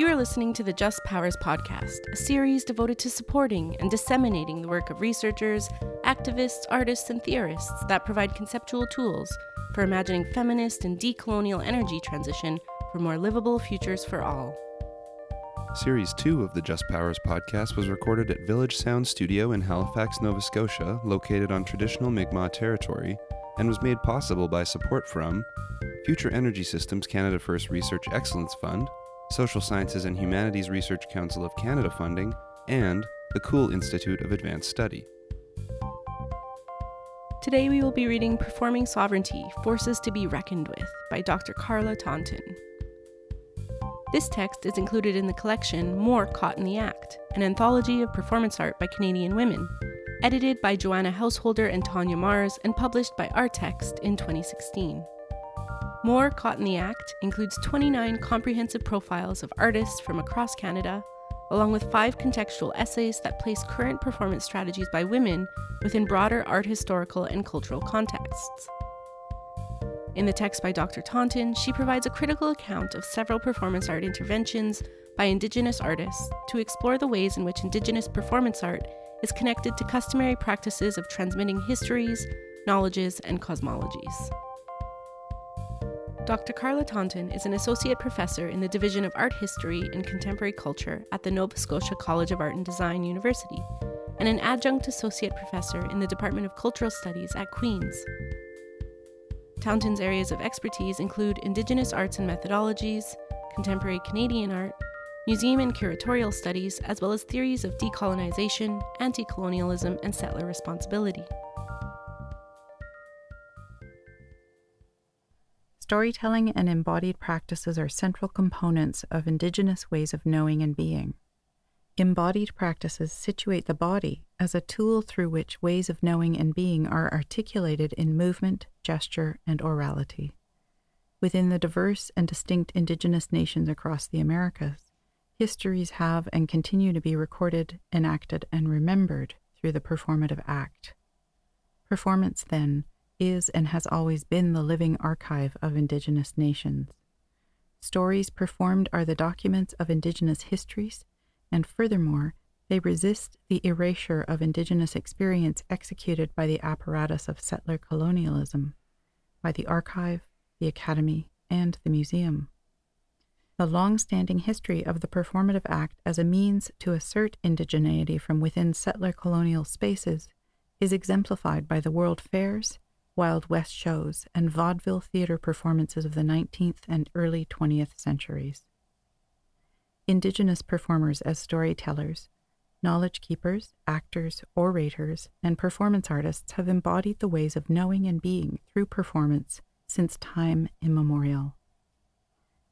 You are listening to the Just Powers podcast, a series devoted to supporting and disseminating the work of researchers, activists, artists, and theorists that provide conceptual tools for imagining feminist and decolonial energy transition for more livable futures for all. Series 2 of the Just Powers podcast was recorded at Village Sound Studio in Halifax, Nova Scotia, located on traditional Mi'kmaq territory, and was made possible by support from Future Energy Systems Canada First Research Excellence Fund, Social Sciences and Humanities Research Council of Canada funding, and the Kule Institute of Advanced Study. Today we will be reading Performing Sovereignty Forces to be Reckoned with by Dr. Carla Taunton. This text is included in the collection More Caught in the Act, an anthology of performance art by Canadian women, edited by Joanna Householder and Tanya Mars and published by Artexte in 2016. More Caught in the Act includes 29 comprehensive profiles of artists from across Canada, along with five contextual essays that place current performance strategies by women within broader art historical and cultural contexts. In the text by Dr. Taunton, she provides a critical account of several performance art interventions by Indigenous artists to explore the ways in which Indigenous performance art is connected to customary practices of transmitting histories, knowledges, and cosmologies. Dr. Carla Taunton is an associate professor in the Division of Art History and Contemporary Culture at the Nova Scotia College of Art and Design University, and an adjunct associate professor in the Department of Cultural Studies at Queen's. Taunton's areas of expertise include Indigenous arts and methodologies, contemporary Canadian art, museum and curatorial studies, as well as theories of decolonization, anti colonialism, and settler responsibility. Storytelling and embodied practices are central components of Indigenous ways of knowing and being. Embodied practices situate the body as a tool through which ways of knowing and being are articulated in movement, gesture, and orality. Within the diverse and distinct Indigenous nations across the Americas, histories have and continue to be recorded, enacted, and remembered through the performative act. Performance, then, is and has always been the living archive of Indigenous nations. Stories performed are the documents of Indigenous histories, and furthermore, they resist the erasure of Indigenous experience executed by the apparatus of settler colonialism, by the archive, the academy, and the museum. The long standing history of the Performative Act as a means to assert indigeneity from within settler colonial spaces is exemplified by the World Fairs Wild West shows, and vaudeville theater performances of the 19th and early 20th centuries. Indigenous performers as storytellers, knowledge keepers, actors, orators, and performance artists have embodied the ways of knowing and being through performance since time immemorial.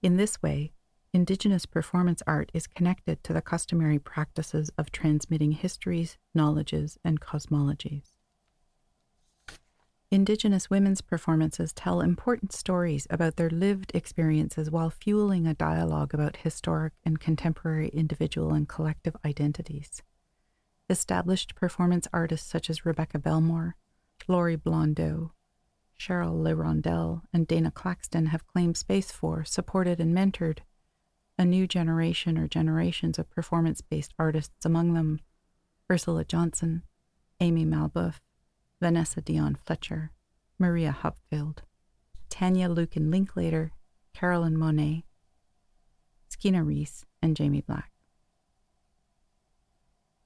In this way, Indigenous performance art is connected to the customary practices of transmitting histories, knowledges, and cosmologies. Indigenous women's performances tell important stories about their lived experiences while fueling a dialogue about historic and contemporary individual and collective identities. Established performance artists such as Rebecca Belmore, Lori Blondeau, Cheryl L'Hirondelle, and Dana Claxton have claimed space for, supported, and mentored a new generation or generations of performance based artists, among them Ursula Johnson, Amy Malbeuf, Vanessa Dion Fletcher, Maria Hupfield, Tanya Lukin Linklater, Caroline Monnet, Skeena Reece, and Jamie Black.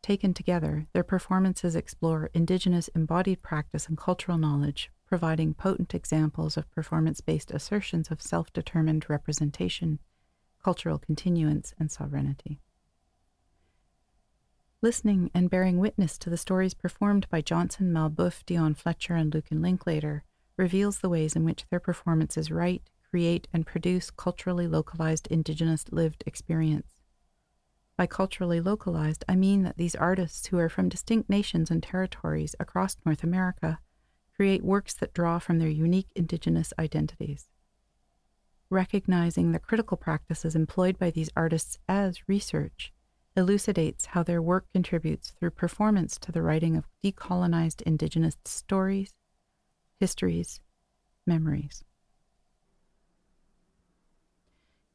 Taken together, their performances explore Indigenous embodied practice and cultural knowledge, providing potent examples of performance based assertions of self determined representation, cultural continuance, and sovereignty. Listening and bearing witness to the stories performed by Johnson, Malbeuf, Dion Fletcher, and Lukin Linklater reveals the ways in which their performances write, create, and produce culturally localized Indigenous lived experience. By culturally localized, I mean that these artists, who are from distinct nations and territories across North America, create works that draw from their unique Indigenous identities. Recognizing the critical practices employed by these artists as research elucidates how their work contributes through performance to the writing of decolonized Indigenous stories, histories, memories.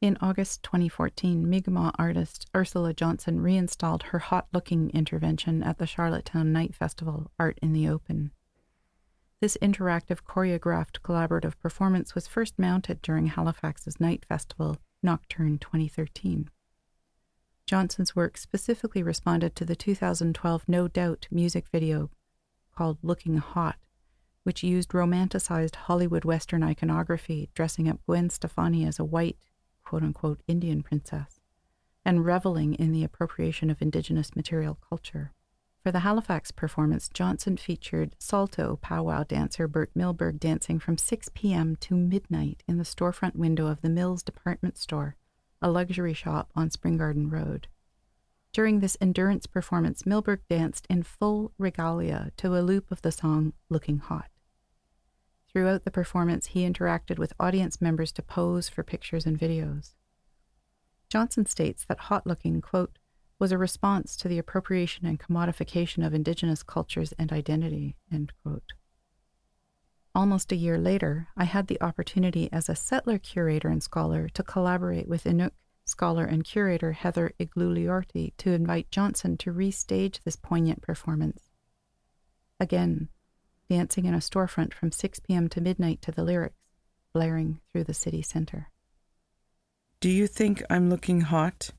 In August 2014, Mi'kmaq artist Ursula Johnson reinstalled her hot looking intervention at the Charlottetown Night Festival Art in the Open. This interactive choreographed collaborative performance was first mounted during Halifax's Night Festival Nocturne 2013. Johnson's work specifically responded to the 2012 No Doubt music video called Looking Hot, which used romanticized Hollywood Western iconography, dressing up Gwen Stefani as a white, quote unquote, Indian princess, and reveling in the appropriation of Indigenous material culture. For the Halifax performance, Johnson featured Saulteaux powwow dancer Bert Milberg dancing from 6 p.m. to midnight in the storefront window of the Mills department store, a luxury shop on Spring Garden Road. During this endurance performance, Milberg danced in full regalia to a loop of the song Looking Hot. Throughout the performance, he interacted with audience members to pose for pictures and videos. Johnson states that hot looking, quote, was a response to the appropriation and commodification of indigenous cultures and identity. Almost a year later, I had the opportunity as a settler curator and scholar to collaborate with Inuk scholar and curator Heather Igloliorte to invite Johnson to restage this poignant performance. Again, dancing in a storefront from 6 p.m. to midnight to the lyrics, blaring through the city center. Do you think I'm looking hot?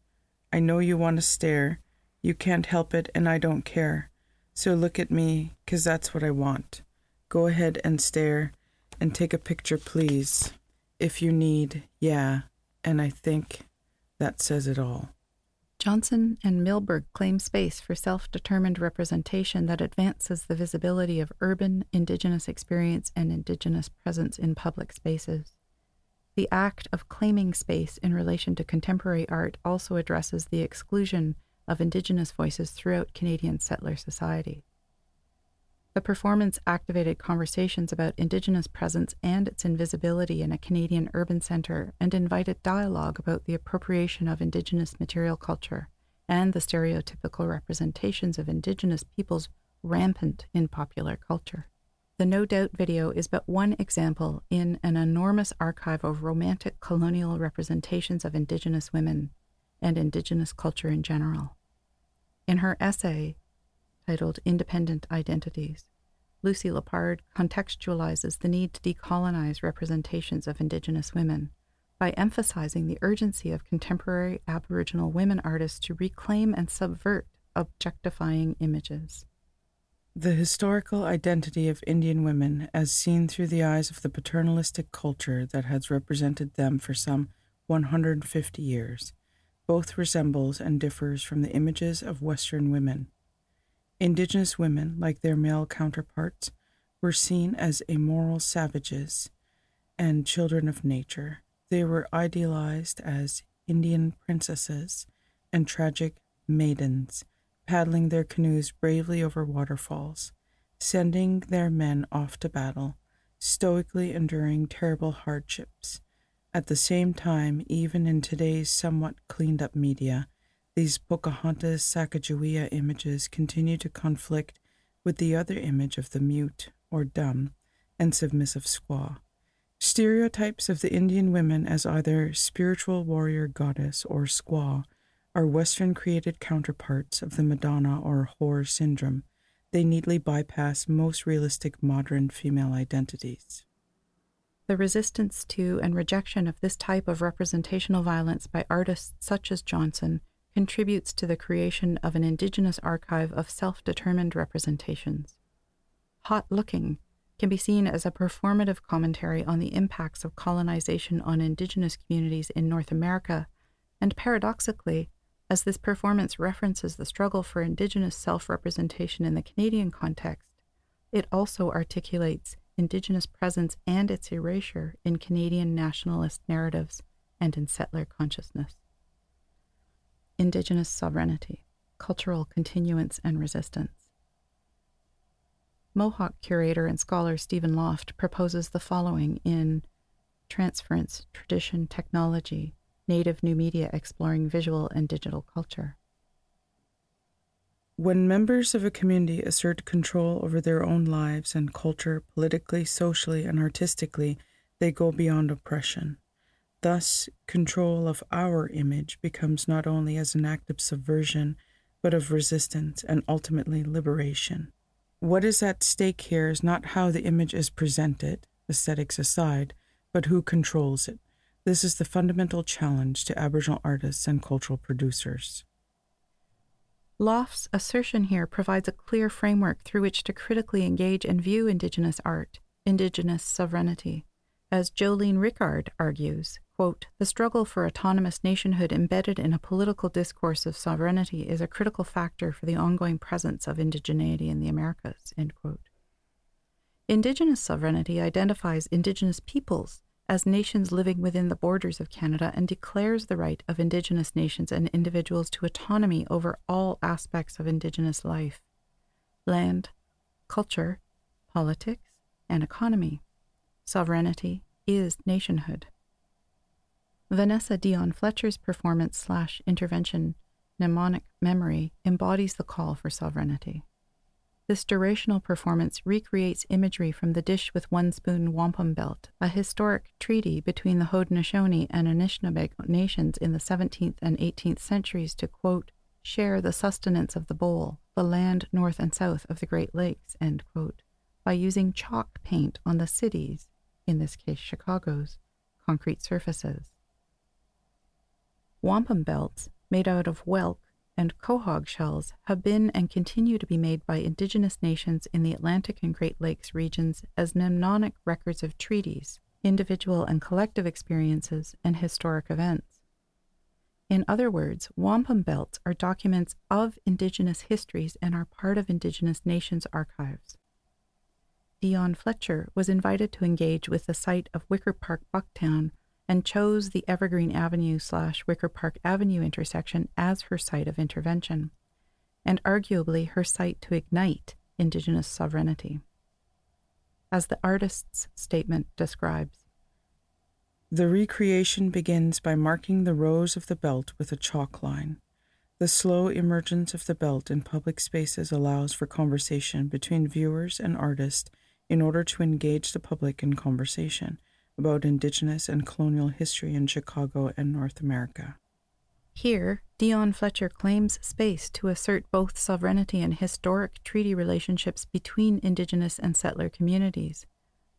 I know you want to stare. You can't help it, and I don't care. So look at me, 'cause that's what I want. Go ahead and stare, and take a picture, please. If you need, yeah. And I think that says it all. Johnson and Milberg claim space for self determined representation that advances the visibility of urban Indigenous experience and Indigenous presence in public spaces. The act of claiming space in relation to contemporary art also addresses the exclusion of Indigenous voices throughout Canadian settler society. The performance activated conversations about Indigenous presence and its invisibility in a Canadian urban centre and invited dialogue about the appropriation of Indigenous material culture and the stereotypical representations of Indigenous peoples rampant in popular culture. The No Doubt video is but one example in an enormous archive of romantic colonial representations of Indigenous women and Indigenous culture in general. In her essay, titled Independent Identities, Lucy Lippard contextualizes the need to decolonize representations of Indigenous women by emphasizing the urgency of contemporary Aboriginal women artists to reclaim and subvert objectifying images. The historical identity of Indian women, as seen through the eyes of the paternalistic culture that has represented them for some 150 years, both resembles and differs from the images of Western women. Indigenous women, like their male counterparts, were seen as immoral savages and children of nature. They were idealized as Indian princesses and tragic maidens paddling their canoes bravely over waterfalls, sending their men off to battle, stoically enduring terrible hardships. At the same time, even in today's somewhat cleaned up media, these Pocahontas Sacagawea images continue to conflict with the other image of the mute or dumb and submissive squaw. Stereotypes of the Indian women as either spiritual warrior goddess or squaw are Western created counterparts of the Madonna or whore syndrome. They neatly bypass most realistic modern female identities. The resistance to and rejection of this type of representational violence by artists such as Johnson contributes to the creation of an Indigenous archive of self determined representations. Hot Looking can be seen as a performative commentary on the impacts of colonization on Indigenous communities in North America, and paradoxically, as this performance references the struggle for Indigenous self representation in the Canadian context, it also articulates Indigenous presence and its erasure in Canadian nationalist narratives and in settler consciousness. Indigenous sovereignty, cultural continuance and resistance. Mohawk curator and scholar Steven Loft proposes the following in Transference, Tradition, Technology, native new media exploring visual and digital culture. When members of a community assert control over their own lives and culture politically, socially, and artistically, they go beyond oppression. Thus, control of our image becomes not only as an act of subversion, but of resistance and ultimately liberation. What is at stake here is not how the image is presented, aesthetics aside, but who controls it. This is the fundamental challenge to Aboriginal artists and cultural producers. Loft's assertion here provides a clear framework through which to critically engage and view Indigenous art, Indigenous sovereignty. As Jolene Rickard argues, quote, the struggle for autonomous nationhood embedded in a political discourse of sovereignty is a critical factor for the ongoing presence of indigeneity in the Americas. Indigenous sovereignty identifies Indigenous peoples as nations living within the borders of Canada and declares the right of Indigenous nations and individuals to autonomy over all aspects of Indigenous life land, culture, politics, and economy. Sovereignty is nationhood. Vanessa Dion Fletcher's performance slash intervention, Mnemonic Memory, embodies the call for sovereignty. This durational performance recreates imagery from the Dish with One Spoon Wampum Belt, a historic treaty between the Haudenosaunee and Anishinaabe nations in the 17th and 18th centuries to, quote, share the sustenance of the bowl, the land north and south of the Great Lakes, end quote, by using chalk paint on the cities, in this case Chicago's, concrete surfaces. Wampum belts, made out of whelk and quahog shells, have been and continue to be made by indigenous nations in the Atlantic and Great Lakes regions as mnemonic records of treaties, individual and collective experiences, and historic events. In other words, wampum belts are documents of Indigenous histories and are part of Indigenous nations' archives. Dion Fletcher was invited to engage with the site of Wicker Park Bucktown and chose the Evergreen Avenue slash Wicker Park Avenue intersection as her site of intervention, and arguably her site to ignite Indigenous sovereignty. As the artist's statement describes, the recreation begins by marking the rows of the belt with a chalk line. The slow emergence of the belt in public spaces allows for conversation between viewers and artists in order to engage the public in conversation about Indigenous and colonial history in Chicago and North America. Here, Dion Fletcher claims space to assert both sovereignty and historic treaty relationships between Indigenous and settler communities.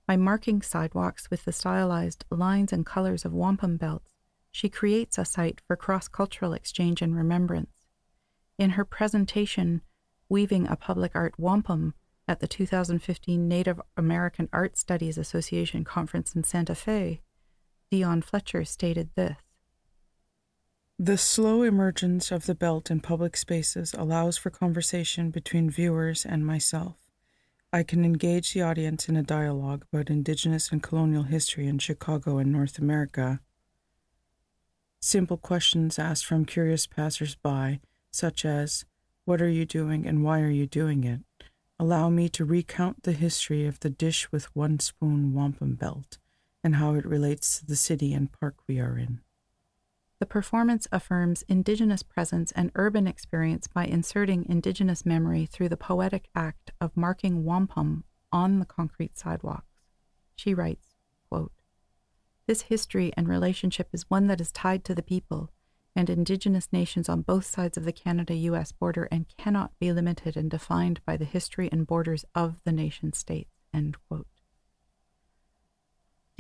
By marking sidewalks with the stylized lines and colors of wampum belts, she creates a site for cross cultural exchange and remembrance. In her presentation, Weaving a Public Art Wampum, at the 2015 Native American Art Studies Association conference in Santa Fe, Dion Fletcher stated this The slow emergence of the belt in public spaces allows for conversation between viewers and myself. I can engage the audience in a dialogue about Indigenous and colonial history in Chicago and North America. Simple questions asked from curious passers-by, such as, What are you doing and why are you doing it? Allow me to recount the history of the dish with one spoon wampum belt and how it relates to the city and park we are in. The performance affirms Indigenous presence and urban experience by inserting Indigenous memory through the poetic act of marking wampum on the concrete sidewalks. She writes, quote, This history and relationship is one that is tied to the people and Indigenous nations on both sides of the Canada US border and cannot be limited and defined by the history and borders of the nation states.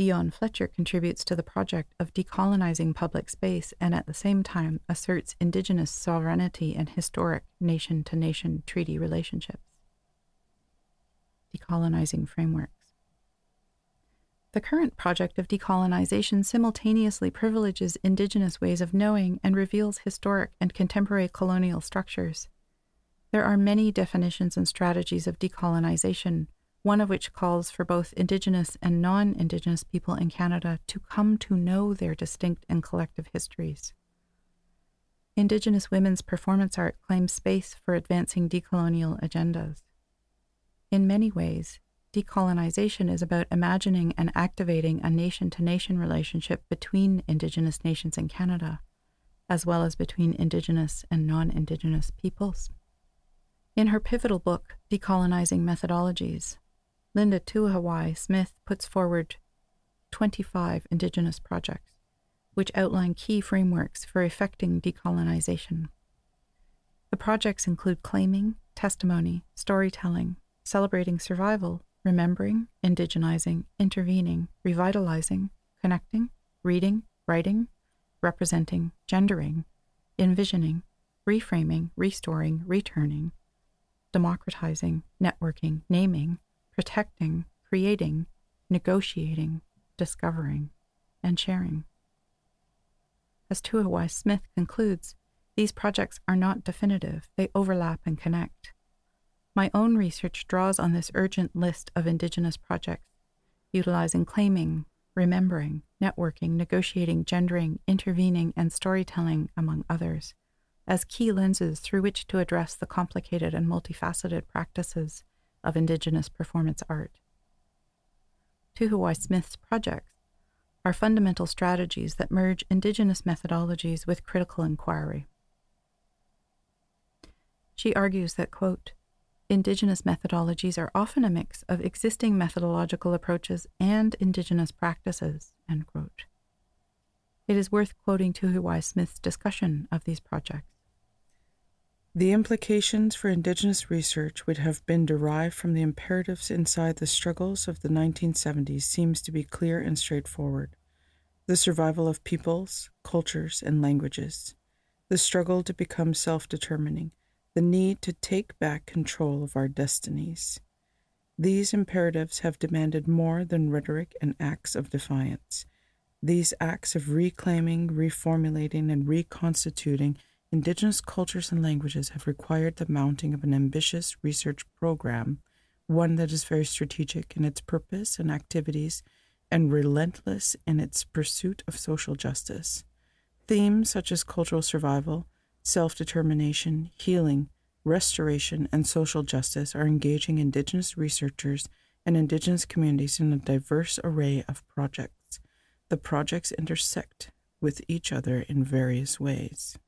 Dion Fletcher contributes to the project of decolonizing public space and at the same time asserts Indigenous sovereignty and historic nation to nation treaty relationships. Decolonizing framework. The current project of decolonization simultaneously privileges Indigenous ways of knowing and reveals historic and contemporary colonial structures. There are many definitions and strategies of decolonization, one of which calls for both Indigenous and non Indigenous people in Canada to come to know their distinct and collective histories. Indigenous women's performance art claims space for advancing decolonial agendas. In many ways, Decolonization is about imagining and activating a nation to nation relationship between Indigenous nations in Canada, as well as between Indigenous and non Indigenous peoples. In her pivotal book, Decolonizing Methodologies, Linda Tuhiwai Smith puts forward 25 Indigenous projects, which outline key frameworks for effecting decolonization. The projects include claiming, testimony, storytelling, celebrating survival, remembering, indigenizing, intervening, revitalizing, connecting, reading, writing, representing, gendering, envisioning, reframing, restoring, returning, democratizing, networking, naming, protecting, creating, negotiating, discovering, and sharing. As Tuhiwai Smith concludes, these projects are not definitive, they overlap and connect. My own research draws on this urgent list of Indigenous projects, utilizing claiming, remembering, networking, negotiating, gendering, intervening, and storytelling, among others, as key lenses through which to address the complicated and multifaceted practices of Indigenous performance art. Tuhiwai Smith's projects are fundamental strategies that merge Indigenous methodologies with critical inquiry. She argues that, quote, Indigenous methodologies are often a mix of existing methodological approaches and Indigenous practices. It is worth quoting Tuhiwai Smith's discussion of these projects. The implications for Indigenous research would have been derived from the imperatives inside the struggles of the 1970s seems to be clear and straightforward. The survival of peoples, cultures, and languages, the struggle to become self determining, the need to take back control of our destinies. These imperatives have demanded more than rhetoric and acts of defiance. These acts of reclaiming, reformulating, and reconstituting Indigenous cultures and languages have required the mounting of an ambitious research program, one that is very strategic in its purpose and activities and relentless in its pursuit of social justice. Themes such as cultural survival, self determination, healing, restoration, and social justice are engaging Indigenous researchers and Indigenous communities in a diverse array of projects. The projects intersect with each other in various ways.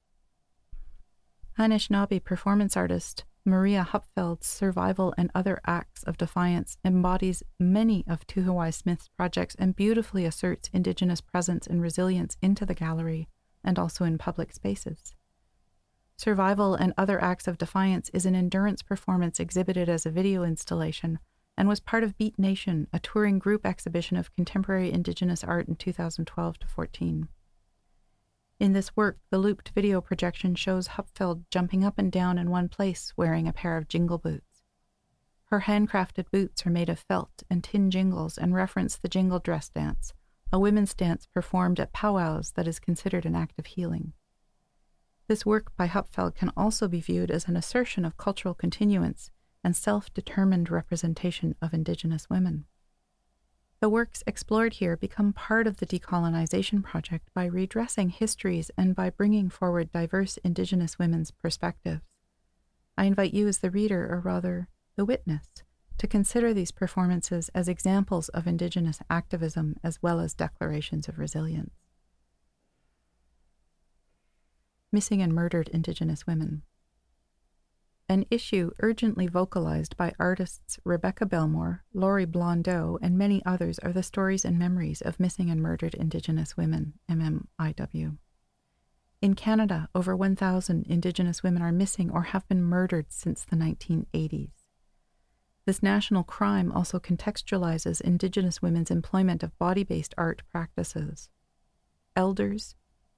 Anishinaabe performance artist Maria Hupfield's Survival and Other Acts of Defiance embodies many of Tuhiwai Smith's projects and beautifully asserts Indigenous presence and resilience into the gallery and also in public spaces. Survival and Other Acts of Defiance is an endurance performance exhibited as a video installation and was part of Beat Nation, a touring group exhibition of contemporary Indigenous art in 2012 to 14. In this work, the looped video projection shows Hupfield jumping up and down in one place wearing a pair of jingle boots. Her handcrafted boots are made of felt and tin jingles and reference the jingle dress dance, a women's dance performed at powwows that is considered an act of healing. This work by Hupfield can also be viewed as an assertion of cultural continuance and self determined representation of Indigenous women. The works explored here become part of the decolonization project by redressing histories and by bringing forward diverse Indigenous women's perspectives. I invite you, as the reader, or rather, the witness, to consider these performances as examples of Indigenous activism as well as declarations of resilience. Missing and murdered Indigenous women. An issue urgently vocalized by artists Rebecca Belmore, Lori Blondeau, and many others are the stories and memories of missing and murdered Indigenous women, MMIW. In Canada, over 1,000 Indigenous women are missing or have been murdered since the 1980s. This national crime also contextualizes Indigenous women's employment of body based art practices. Elders,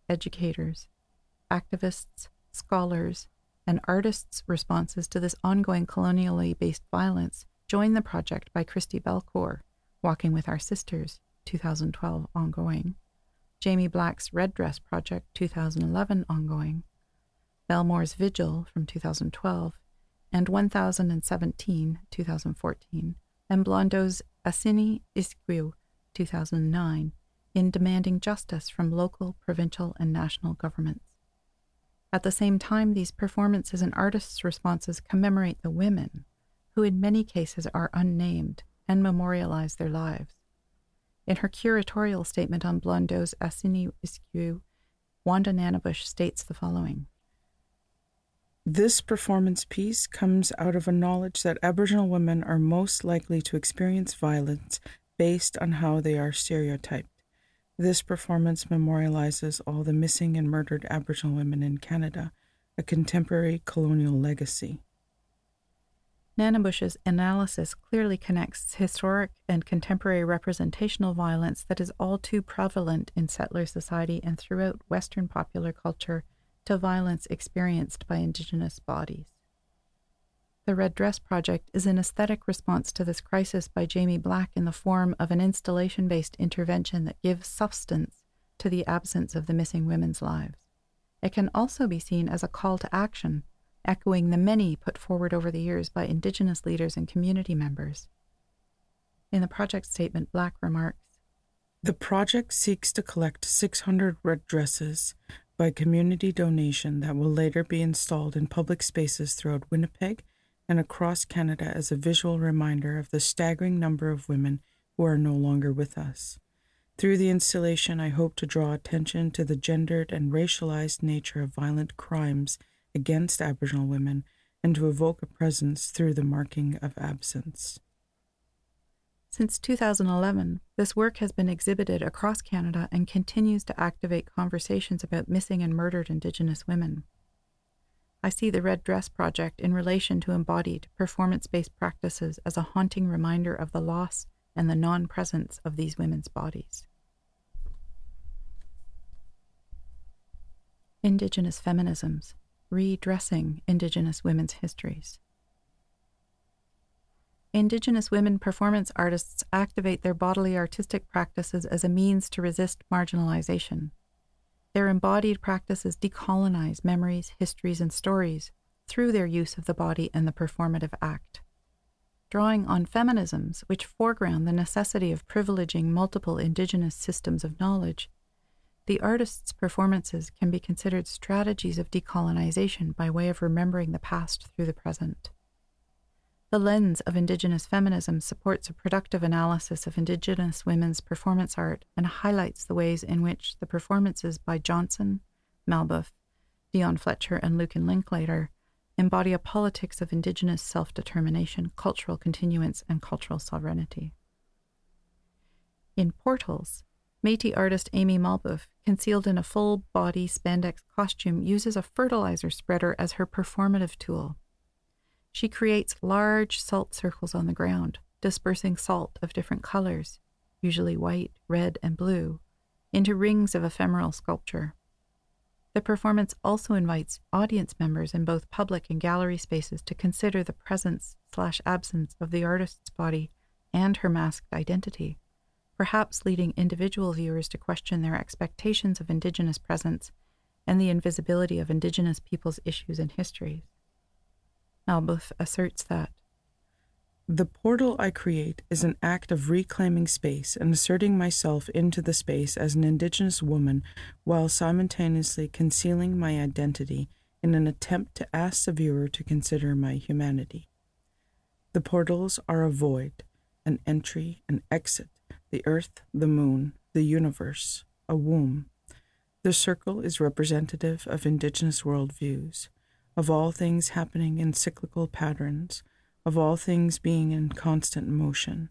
educators, activists, scholars, and artists' responses to this ongoing colonially based violence join the project by Christi Belcourt, Walking with Our Sisters, 2012 ongoing, Jamie Black's Red Dress Project, 2011 ongoing, Belmore's Vigil from 2012, and 1017, 2014, and Blondeau's Asini Iskwiu, 2009, in demanding justice from local, provincial, and national governments. At the same time, these performances and artists' responses commemorate the women, who in many cases are unnamed, and memorialize their lives. In her curatorial statement on Blondeau's Assini Iskwiu, Wanda Nanibush states the following This performance piece comes out of a knowledge that Aboriginal women are most likely to experience violence based on how they are stereotyped. This performance memorializes all the missing and murdered Aboriginal women in Canada, a contemporary colonial legacy. Nanibush's analysis clearly connects historic and contemporary representational violence that is all too prevalent in settler society and throughout Western popular culture to violence experienced by Indigenous bodies. The Red Dress Project is an aesthetic response to this crisis by Jamie Black in the form of an installation based intervention that gives substance to the absence of the missing women's lives. It can also be seen as a call to action, echoing the many put forward over the years by Indigenous leaders and community members. In the project statement, Black remarks The project seeks to collect 600 red dresses by community donation that will later be installed in public spaces throughout Winnipeg and across Canada as a visual reminder of the staggering number of women who are no longer with us. Through the installation, I hope to draw attention to the gendered and racialized nature of violent crimes against Aboriginal women and to evoke a presence through the marking of absence. Since 2011, this work has been exhibited across Canada and continues to activate conversations about missing and murdered Indigenous women. I see the Red Dress Project in relation to embodied, performance based practices as a haunting reminder of the loss and the non presence of these women's bodies. Indigenous Feminisms Redressing Indigenous Women's Histories. Indigenous women performance artists activate their bodily artistic practices as a means to resist marginalization their embodied practices decolonize memories, histories, and stories through their use of the body and the performative act. Drawing on feminisms, which foreground the necessity of privileging multiple Indigenous systems of knowledge, the artist's performances can be considered strategies of decolonization by way of remembering the past through the present. The lens of Indigenous feminism supports a productive analysis of Indigenous women's performance art and highlights the ways in which the performances by Johnson, Malbeuf, Dion Fletcher, and Lukin Linklater embody a politics of Indigenous self determination, cultural continuance, and cultural sovereignty. In Portals, Metis artist Amy Malbeuf, concealed in a full body spandex costume, uses a fertilizer spreader as her performative tool. She creates large salt circles on the ground, dispersing salt of different colors, usually white, red, and blue, into rings of ephemeral sculpture. The performance also invites audience members in both public and gallery spaces to consider the presence slash absence of the artist's body and her masked identity, perhaps leading individual viewers to question their expectations of Indigenous presence and the invisibility of Indigenous peoples' issues and histories. Malbeuf asserts that the portal I create is an act of reclaiming space and asserting myself into the space as an Indigenous woman while simultaneously concealing my identity in an attempt to ask the viewer to consider my humanity. The portals are a void, an entry, an exit, the earth, the moon, the universe, a womb. The circle is representative of Indigenous worldviews of all things happening in cyclical patterns, of all things being in constant motion.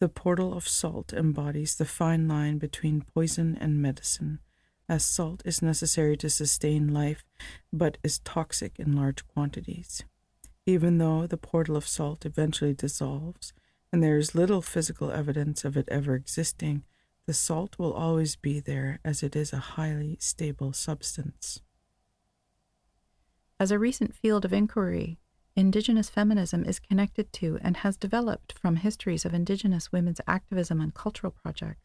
The portal of salt embodies the fine line between poison and medicine, as salt is necessary to sustain life but is toxic in large quantities. Even though the portal of salt eventually dissolves, and there is little physical evidence of it ever existing, the salt will always be there as it is a highly stable substance. As a recent field of inquiry, Indigenous feminism is connected to and has developed from histories of Indigenous women's activism and cultural projects.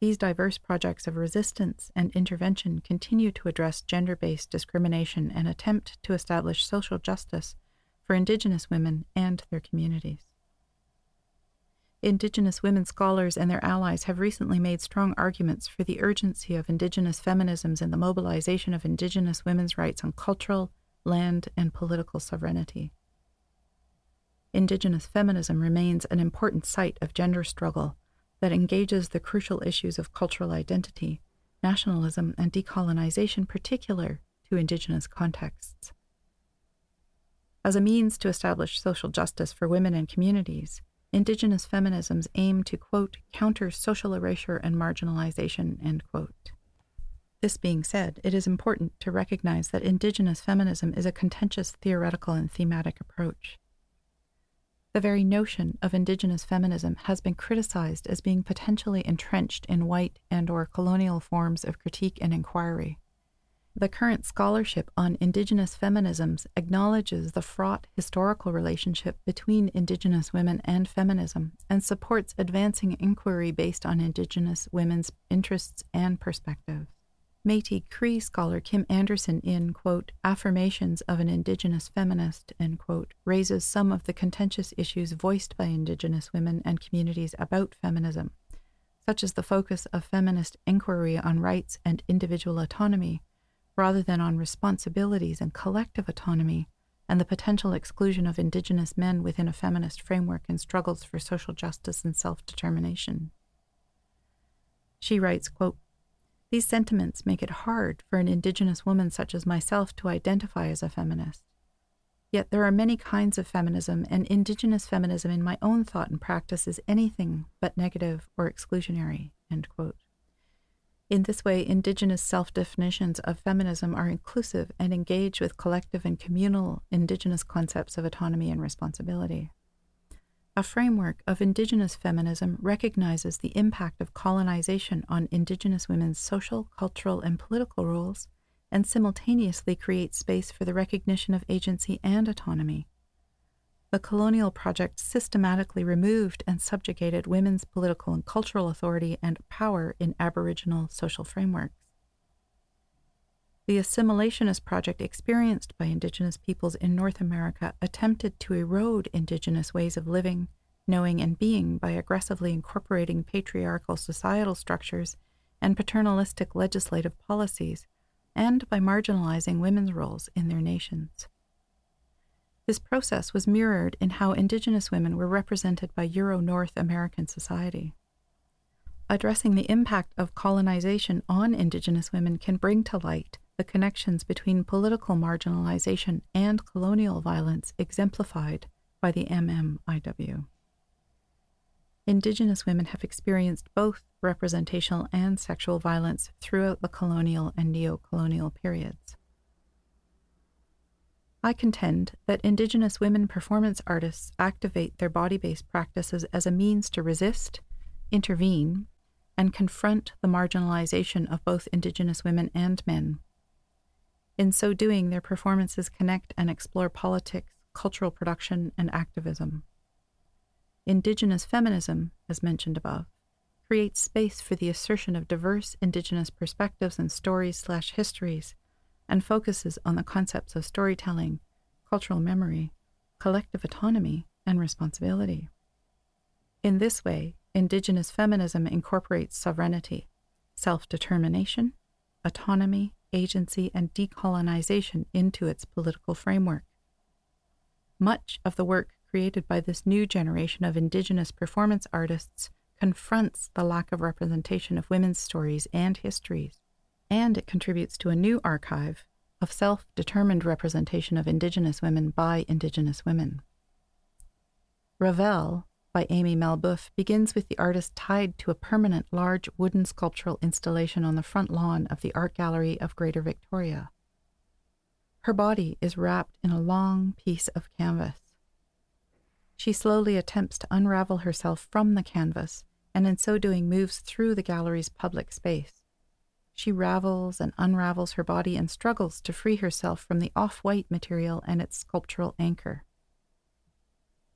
These diverse projects of resistance and intervention continue to address gender based discrimination and attempt to establish social justice for Indigenous women and their communities. Indigenous women scholars and their allies have recently made strong arguments for the urgency of Indigenous feminisms and the mobilization of Indigenous women's rights on cultural, land, and political sovereignty. Indigenous feminism remains an important site of gender struggle that engages the crucial issues of cultural identity, nationalism, and decolonization particular to Indigenous contexts. As a means to establish social justice for women and communities, Indigenous feminisms aim to, quote, counter social erasure and marginalization, end quote. This being said, it is important to recognize that Indigenous feminism is a contentious theoretical and thematic approach. The very notion of Indigenous feminism has been criticized as being potentially entrenched in white and or colonial forms of critique and inquiry. The current scholarship on Indigenous feminisms acknowledges the fraught historical relationship between Indigenous women and feminism and supports advancing inquiry based on Indigenous women's interests and perspectives. Métis Cree scholar Kim Anderson in, quote, Affirmations of an Indigenous Feminist, end quote, raises some of the contentious issues voiced by Indigenous women and communities about feminism, such as the focus of feminist inquiry on rights and individual autonomy, rather than on responsibilities and collective autonomy, and the potential exclusion of Indigenous men within a feminist framework in struggles for social justice and self determination. She writes, quote, these sentiments make it hard for an Indigenous woman such as myself to identify as a feminist. Yet there are many kinds of feminism, and Indigenous feminism in my own thought and practice is anything but negative or exclusionary. In this way, Indigenous self definitions of feminism are inclusive and engage with collective and communal Indigenous concepts of autonomy and responsibility. A framework of Indigenous feminism recognizes the impact of colonization on Indigenous women's social, cultural, and political roles, and simultaneously creates space for the recognition of agency and autonomy. The colonial project systematically removed and subjugated women's political and cultural authority and power in Aboriginal social frameworks. The assimilationist project experienced by Indigenous peoples in North America attempted to erode Indigenous ways of living, knowing, and being by aggressively incorporating patriarchal societal structures and paternalistic legislative policies, and by marginalizing women's roles in their nations. This process was mirrored in how Indigenous women were represented by Euro North American society. Addressing the impact of colonization on Indigenous women can bring to light the connections between political marginalization and colonial violence exemplified by the MMIW. Indigenous women have experienced both representational and sexual violence throughout the colonial and neo colonial periods. I contend that Indigenous women performance artists activate their body based practices as a means to resist, intervene, and confront the marginalization of both Indigenous women and men in so doing, their performances connect and explore politics, cultural production, and activism. Indigenous feminism, as mentioned above, creates space for the assertion of diverse Indigenous perspectives and stories slash histories, and focuses on the concepts of storytelling, cultural memory, collective autonomy, and responsibility. In this way, Indigenous feminism incorporates sovereignty, self determination, autonomy, agency, and decolonization into its political framework. Much of the work created by this new generation of Indigenous performance artists confronts the lack of representation of women's stories and histories, and it contributes to a new archive of self determined representation of Indigenous women by Indigenous women. Ravel by Amy Malbeuf begins with the artist tied to a permanent large wooden sculptural installation on the front lawn of the Art Gallery of Greater Victoria. Her body is wrapped in a long piece of canvas. She slowly attempts to unravel herself from the canvas and in so doing moves through the gallery's public space. She ravels and unravels her body and struggles to free herself from the off white material and its sculptural anchor.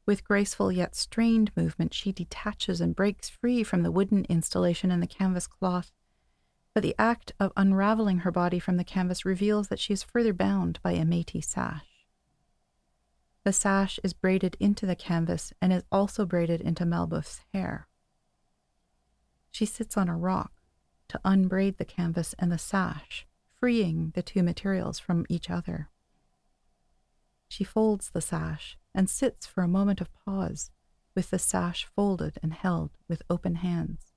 With graceful yet strained movement, she detaches and breaks free from the wooden installation and the canvas cloth. But the act of unraveling her body from the canvas reveals that she is further bound by a Métis sash. The sash is braided into the canvas and is also braided into Malbeuf's hair. She sits on a rock to unbraid the canvas and the sash, freeing the two materials from each other. She folds the sash and sits for a moment of pause, with the sash folded and held with open hands.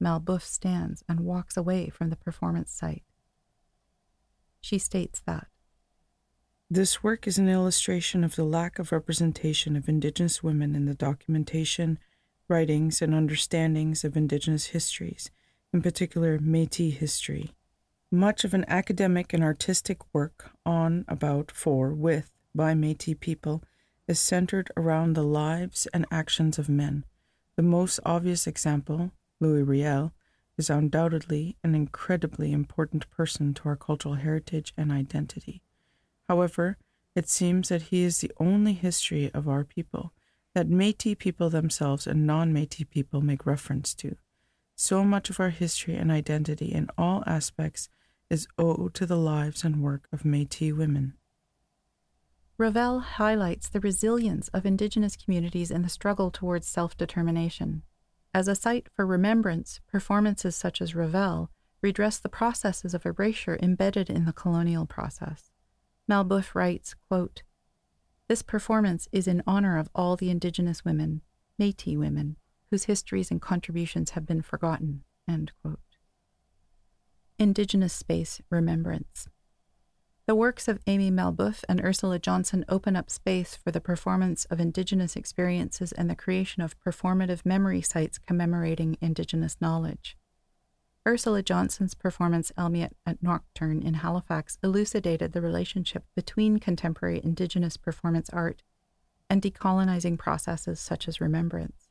Malbeuf stands and walks away from the performance site. She states that This work is an illustration of the lack of representation of Indigenous women in the documentation, writings, and understandings of Indigenous histories, in particular Metis history. Much of an academic and artistic work on, about, for, with, by Metis people is centered around the lives and actions of men. The most obvious example, Louis Riel, is undoubtedly an incredibly important person to our cultural heritage and identity. However, it seems that he is the only history of our people that Metis people themselves and non Metis people make reference to. So much of our history and identity in all aspects is owed to the lives and work of Metis women. Revel highlights the resilience of Indigenous communities in the struggle towards self determination. As a site for remembrance, performances such as Revel redress the processes of erasure embedded in the colonial process. Malbeuf writes, quote, This performance is in honor of all the Indigenous women, Metis women, whose histories and contributions have been forgotten. Indigenous Space Remembrance. The works of Amy Malbeuf and Ursula Johnson open up space for the performance of Indigenous experiences and the creation of performative memory sites commemorating Indigenous knowledge. Ursula Johnson's performance Elmiet at Nocturne in Halifax elucidated the relationship between contemporary Indigenous performance art and decolonizing processes such as remembrance.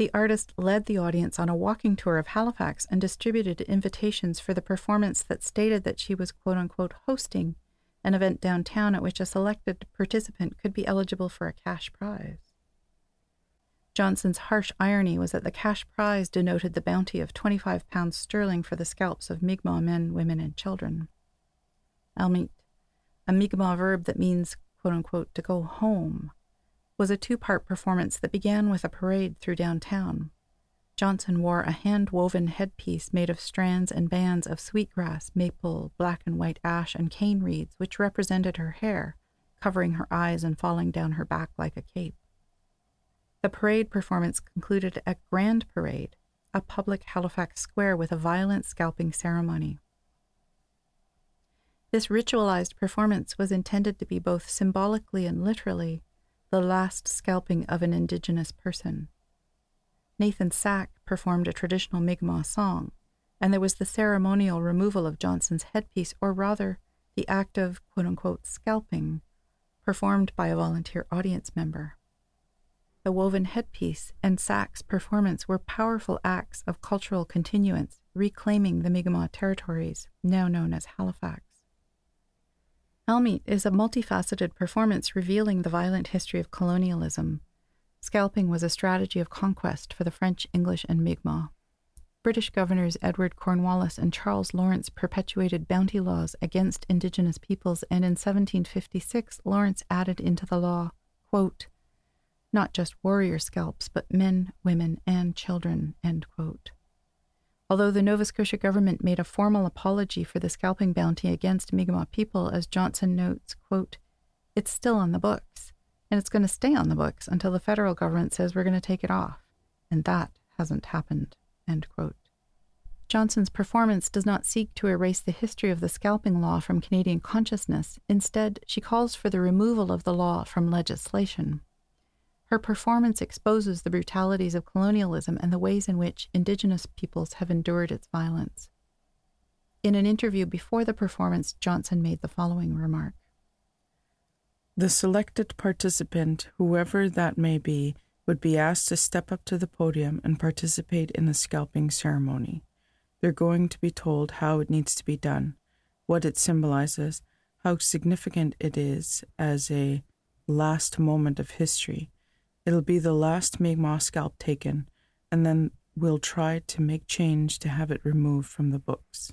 The artist led the audience on a walking tour of Halifax and distributed invitations for the performance that stated that she was quote unquote hosting an event downtown at which a selected participant could be eligible for a cash prize. Johnson's harsh irony was that the cash prize denoted the bounty of 25 pounds sterling for the scalps of Mi'kmaq men, women, and children. Elmiet, a Mi'kmaq verb that means, quote unquote, to go home, was a two part performance that began with a parade through downtown. Johnson wore a hand woven headpiece made of strands and bands of sweetgrass, maple, black and white ash, and cane reeds, which represented her hair, covering her eyes and falling down her back like a cape. The parade performance concluded at Grand Parade, a public Halifax square with a violent scalping ceremony. This ritualized performance was intended to be both symbolically and literally the last scalping of an indigenous person. Nathan Sack performed a traditional Mi'kmaq song, and there was the ceremonial removal of Johnson's headpiece, or rather, the act of quote unquote scalping, performed by a volunteer audience member. The woven headpiece and Sack's performance were powerful acts of cultural continuance, reclaiming the Mi'kmaq territories, now known as Halifax. Elmiet is a multifaceted performance revealing the violent history of colonialism. Scalping was a strategy of conquest for the French, English, and Mi'kmaq. British governors Edward Cornwallis and Charles Lawrence perpetuated bounty laws against indigenous peoples, and in 1756, Lawrence added into the law, quote, not just warrior scalps, but men, women, and children, end quote. Although the Nova Scotia government made a formal apology for the scalping bounty against Mi'kmaq people, as Johnson notes, quote, it's still on the books, and it's going to stay on the books until the federal government says we're going to take it off. And that hasn't happened. End quote. Johnson's performance does not seek to erase the history of the scalping law from Canadian consciousness. Instead, she calls for the removal of the law from legislation. Her performance exposes the brutalities of colonialism and the ways in which Indigenous peoples have endured its violence. In an interview before the performance, Johnson made the following remark The selected participant, whoever that may be, would be asked to step up to the podium and participate in the scalping ceremony. They're going to be told how it needs to be done, what it symbolizes, how significant it is as a last moment of history It'll be the last Mi'kmaq scalp taken, and then we'll try to make change to have it removed from the books.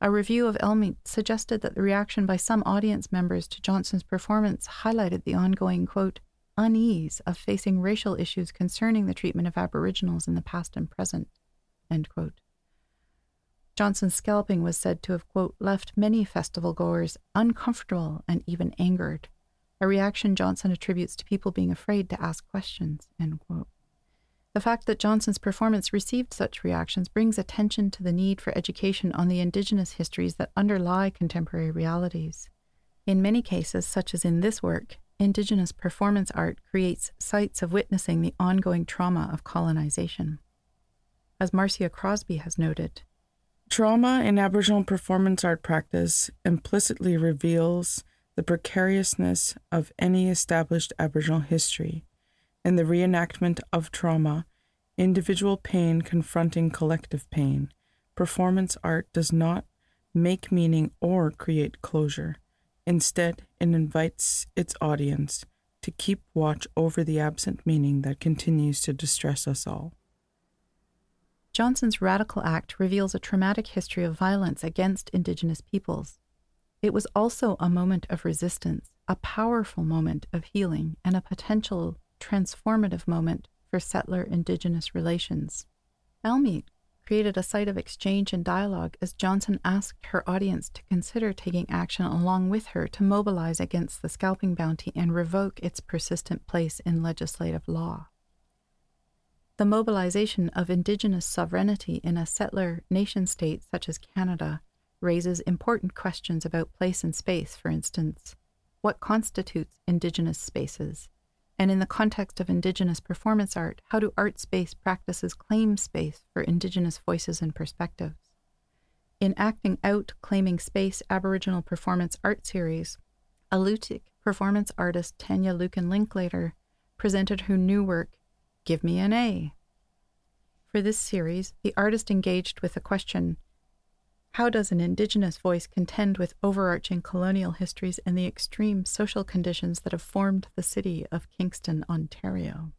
A review of Elmiet suggested that the reaction by some audience members to Johnson's performance highlighted the ongoing, quote, unease of facing racial issues concerning the treatment of Aboriginals in the past and present, end quote. Johnson's scalping was said to have, quote, left many festival goers uncomfortable and even angered a reaction Johnson attributes to people being afraid to ask questions. The fact that Johnson's performance received such reactions brings attention to the need for education on the Indigenous histories that underlie contemporary realities. In many cases, such as in this work, Indigenous performance art creates sites of witnessing the ongoing trauma of colonization. As Marcia Crosby has noted, Trauma in Aboriginal performance art practice implicitly reveals the precariousness of any established Aboriginal history. In the reenactment of trauma, individual pain confronting collective pain, performance art does not make meaning or create closure. Instead, it invites its audience to keep watch over the absent meaning that continues to distress us all. Johnson's radical act reveals a traumatic history of violence against Indigenous peoples. It was also a moment of resistance, a powerful moment of healing, and a potential transformative moment for settler Indigenous relations. Elmiet created a site of exchange and dialogue as Johnson asked her audience to consider taking action along with her to mobilize against the scalping bounty and revoke its persistent place in legislative law. The mobilization of Indigenous sovereignty in a settler nation state such as Canada raises important questions about place and space, for instance. What constitutes Indigenous spaces? And in the context of Indigenous performance art, how do art space practices claim space for Indigenous voices and perspectives? In Acting Out Claiming Space Aboriginal Performance Art Series, Alutiiq performance artist Tanya Lukin Linklater presented her new work, Give Me an A. For this series, the artist engaged with the question How does an Indigenous voice contend with overarching colonial histories and the extreme social conditions that have formed the city of Kingston, Ontario?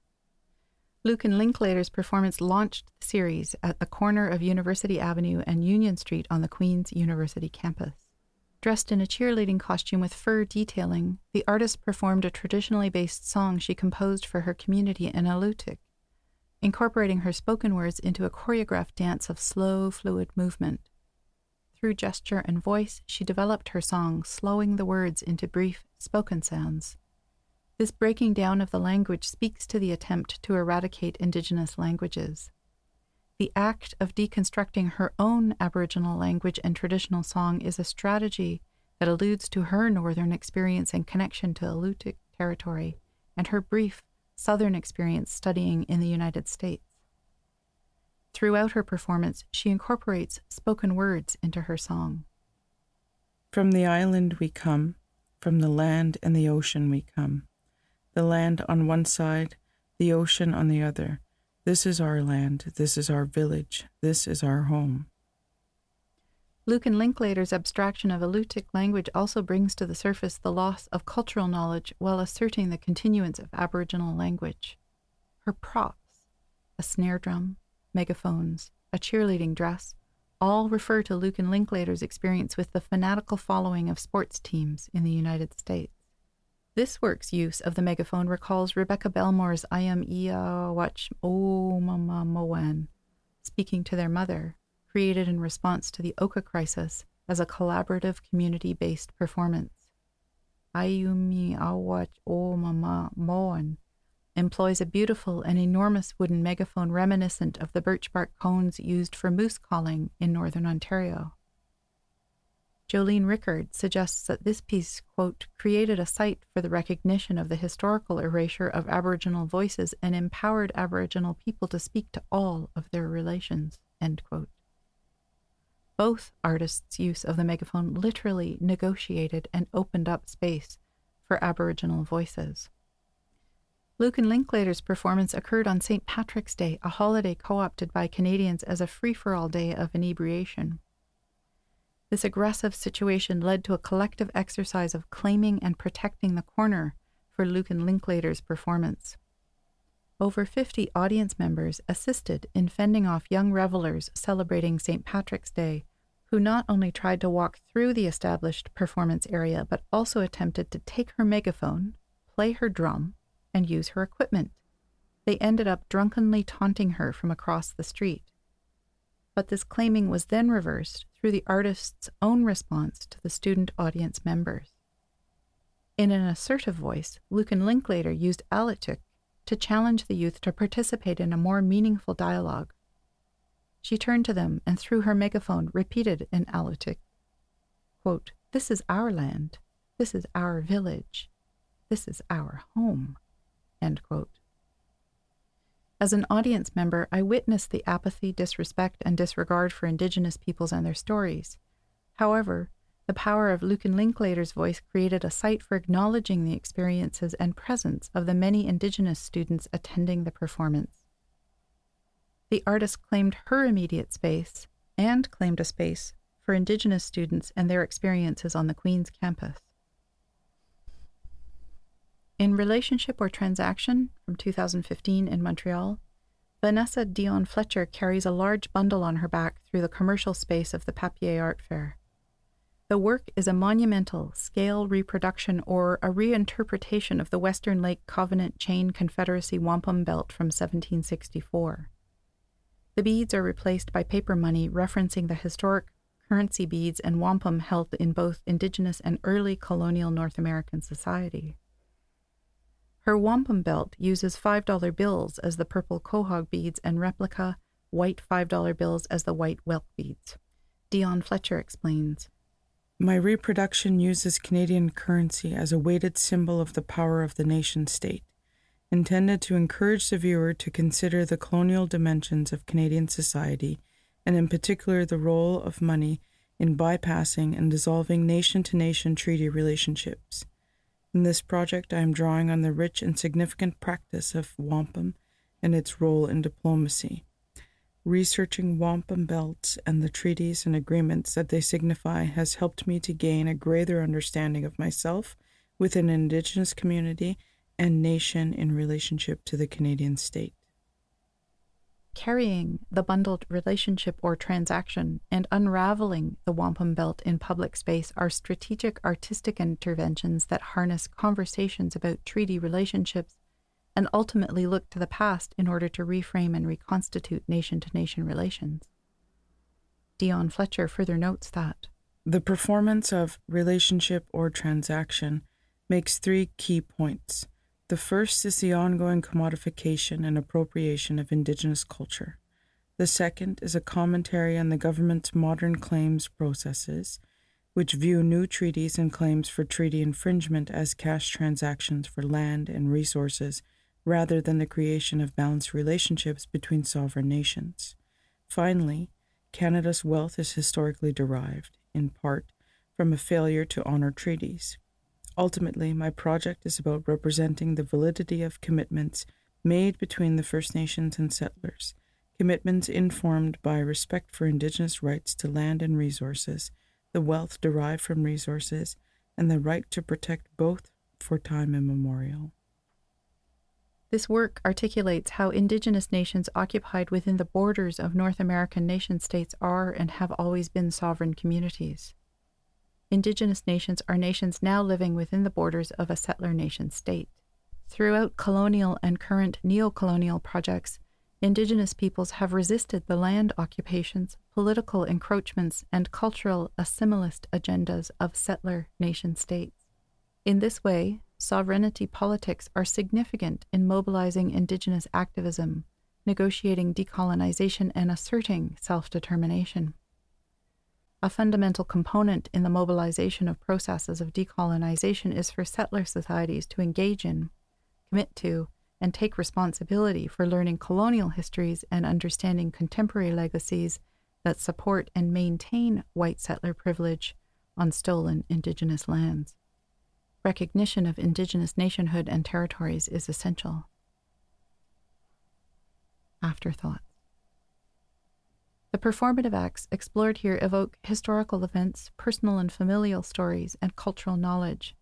Lukin Linklater's performance launched the series at the corner of University Avenue and Union Street on the Queen's University campus. Dressed in a cheerleading costume with fur detailing, the artist performed a traditionally based song she composed for her community in Alutiiq, incorporating her spoken words into a choreographed dance of slow, fluid movement. Through gesture and voice, she developed her song, slowing the words into brief, spoken sounds. This breaking down of the language speaks to the attempt to eradicate Indigenous languages. The act of deconstructing her own Aboriginal language and traditional song is a strategy that alludes to her northern experience and connection to Alutiiq territory and her brief southern experience studying in the United States. Throughout her performance, she incorporates spoken words into her song. From the island we come, from the land and the ocean we come. The land on one side, the ocean on the other this is our land. This is our village. This is our home. Lukin Linklater's abstraction of Alutiiq language also brings to the surface the loss of cultural knowledge while asserting the continuance of Aboriginal language. Her props, a snare drum, megaphones, a cheerleading dress, all refer to Lukin Linklater's experience with the fanatical following of sports teams in the United States. This work's use of the megaphone recalls Rebecca Belmore's I am Ia Watch O Mama Moan, speaking to their mother, created in response to the Oka crisis as a collaborative community based performance. Ayumi Awach O oh, Mama Moan employs a beautiful and enormous wooden megaphone reminiscent of the birch bark cones used for moose calling in northern Ontario. Jolene Rickard suggests that this piece, quote, created a site for the recognition of the historical erasure of Aboriginal voices and empowered Aboriginal people to speak to all of their relations, end quote. Both artists' use of the megaphone literally negotiated and opened up space for Aboriginal voices. Lukin Linklater's performance occurred on St. Patrick's Day, a holiday co opted by Canadians as a free for all day of inebriation. This aggressive situation led to a collective exercise of claiming and protecting the corner for Lukin Linklater's performance. Over 50 audience members assisted in fending off young revelers celebrating St. Patrick's Day, who not only tried to walk through the established performance area, but also attempted to take her megaphone, play her drum, and use her equipment. They ended up drunkenly taunting her from across the street but this claiming was then reversed through the artist's own response to the student audience members. In an assertive voice, Lukin Linklater used Alutiiq to challenge the youth to participate in a more meaningful dialogue. She turned to them and through her megaphone repeated in quote, This is our land. This is our village. This is our home. As an audience member, I witnessed the apathy, disrespect, and disregard for Indigenous peoples and their stories. However, the power of Lukin Linklater's voice created a site for acknowledging the experiences and presence of the many Indigenous students attending the performance. The artist claimed her immediate space and claimed a space for Indigenous students and their experiences on the Queen's campus. In Relationship or Transaction from 2015 in Montreal, Vanessa Dion Fletcher carries a large bundle on her back through the commercial space of the Papier Art Fair. The work is a monumental scale reproduction or a reinterpretation of the Western Lake Covenant Chain Confederacy wampum belt from 1764. The beads are replaced by paper money referencing the historic currency beads and wampum held in both indigenous and early colonial North American society. Her wampum belt uses $5 bills as the purple quahog beads and replica white $5 bills as the white whelk beads. Dion Fletcher explains. My reproduction uses Canadian currency as a weighted symbol of the power of the nation state, intended to encourage the viewer to consider the colonial dimensions of Canadian society, and in particular the role of money in bypassing and dissolving nation to nation treaty relationships. In this project, I am drawing on the rich and significant practice of wampum and its role in diplomacy. Researching wampum belts and the treaties and agreements that they signify has helped me to gain a greater understanding of myself within an Indigenous community and nation in relationship to the Canadian state. Carrying the bundled relationship or transaction and unraveling the wampum belt in public space are strategic artistic interventions that harness conversations about treaty relationships and ultimately look to the past in order to reframe and reconstitute nation to nation relations. Dion Fletcher further notes that the performance of relationship or transaction makes three key points. The first is the ongoing commodification and appropriation of Indigenous culture. The second is a commentary on the government's modern claims processes, which view new treaties and claims for treaty infringement as cash transactions for land and resources rather than the creation of balanced relationships between sovereign nations. Finally, Canada's wealth is historically derived, in part, from a failure to honor treaties. Ultimately, my project is about representing the validity of commitments made between the First Nations and settlers, commitments informed by respect for Indigenous rights to land and resources, the wealth derived from resources, and the right to protect both for time immemorial. This work articulates how Indigenous nations occupied within the borders of North American nation states are and have always been sovereign communities. Indigenous nations are nations now living within the borders of a settler nation state. Throughout colonial and current neo-colonial projects, Indigenous peoples have resisted the land occupations, political encroachments, and cultural assimilist agendas of settler nation states. In this way, sovereignty politics are significant in mobilizing Indigenous activism, negotiating decolonization, and asserting self determination. A fundamental component in the mobilization of processes of decolonization is for settler societies to engage in, commit to, and take responsibility for learning colonial histories and understanding contemporary legacies that support and maintain white settler privilege on stolen Indigenous lands recognition of Indigenous nationhood and territories is essential. Afterthoughts. The performative acts explored here evoke historical events, personal and familial stories, and cultural knowledge.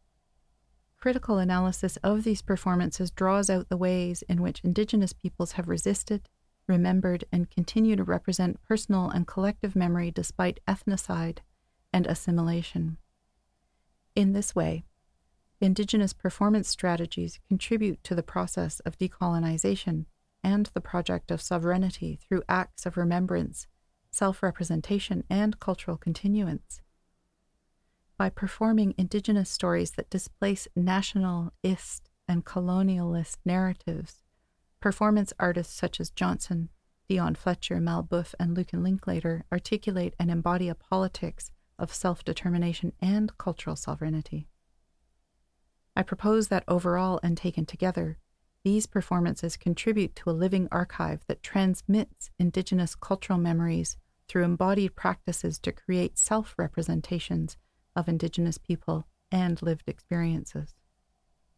Critical analysis of these performances draws out the ways in which Indigenous peoples have resisted, remembered, and continue to represent personal and collective memory despite ethnocide and assimilation. In this way, Indigenous performance strategies contribute to the process of decolonization and the project of sovereignty through acts of remembrance, self representation, and cultural continuance. By performing Indigenous stories that displace nationalist and colonialist narratives, performance artists such as Johnson, Dion Fletcher, Malbeuf, and Lukin Linklater articulate and embody a politics of self determination and cultural sovereignty. I propose that overall and taken together, these performances contribute to a living archive that transmits Indigenous cultural memories through embodied practices to create self representations of Indigenous people and lived experiences.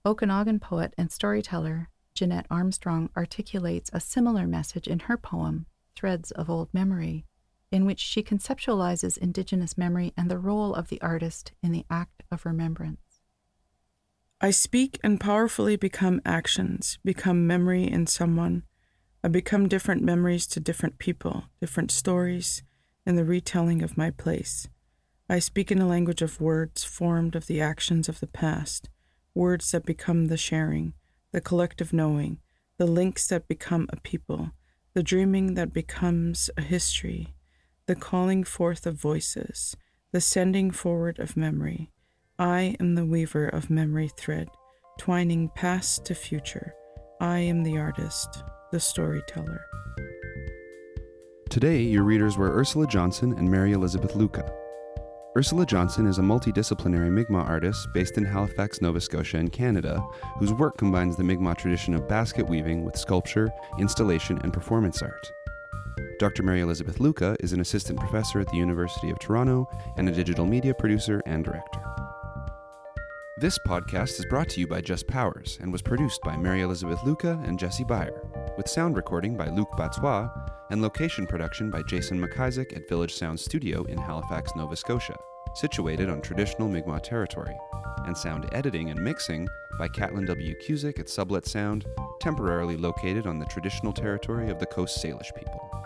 Okanagan poet and storyteller Jeannette Armstrong articulates a similar message in her poem, Threads of Old Memory, in which she conceptualizes Indigenous memory and the role of the artist in the act of remembrance. I speak and powerfully become actions, become memory in someone. I become different memories to different people, different stories, in the retelling of my place. I speak in a language of words formed of the actions of the past, words that become the sharing, the collective knowing, the links that become a people, the dreaming that becomes a history, the calling forth of voices, the sending forward of memory. I am the weaver of memory thread, twining past to future. I am the artist, the storyteller. Today, your readers were Ursula Johnson and Mary Elizabeth Luka. Ursula Johnson is a multidisciplinary Mi'kmaq artist based in Halifax, Nova Scotia, in Canada, whose work combines the Mi'kmaq tradition of basket weaving with sculpture, installation, and performance art. Dr. Mary Elizabeth Luka is an assistant professor at the University of Toronto and a digital media producer and director. This podcast is brought to you by Just Powers and was produced by Mary Elizabeth Luka and Jesse Beyer, with sound recording by Luc Batsois and location production by Jason McIsaac at Village Sound Studio in Halifax, Nova Scotia, situated on traditional Mi'kmaq territory, and sound editing and mixing by Catlin W. Cusick at Sublet Sound, temporarily located on the traditional territory of the Coast Salish people.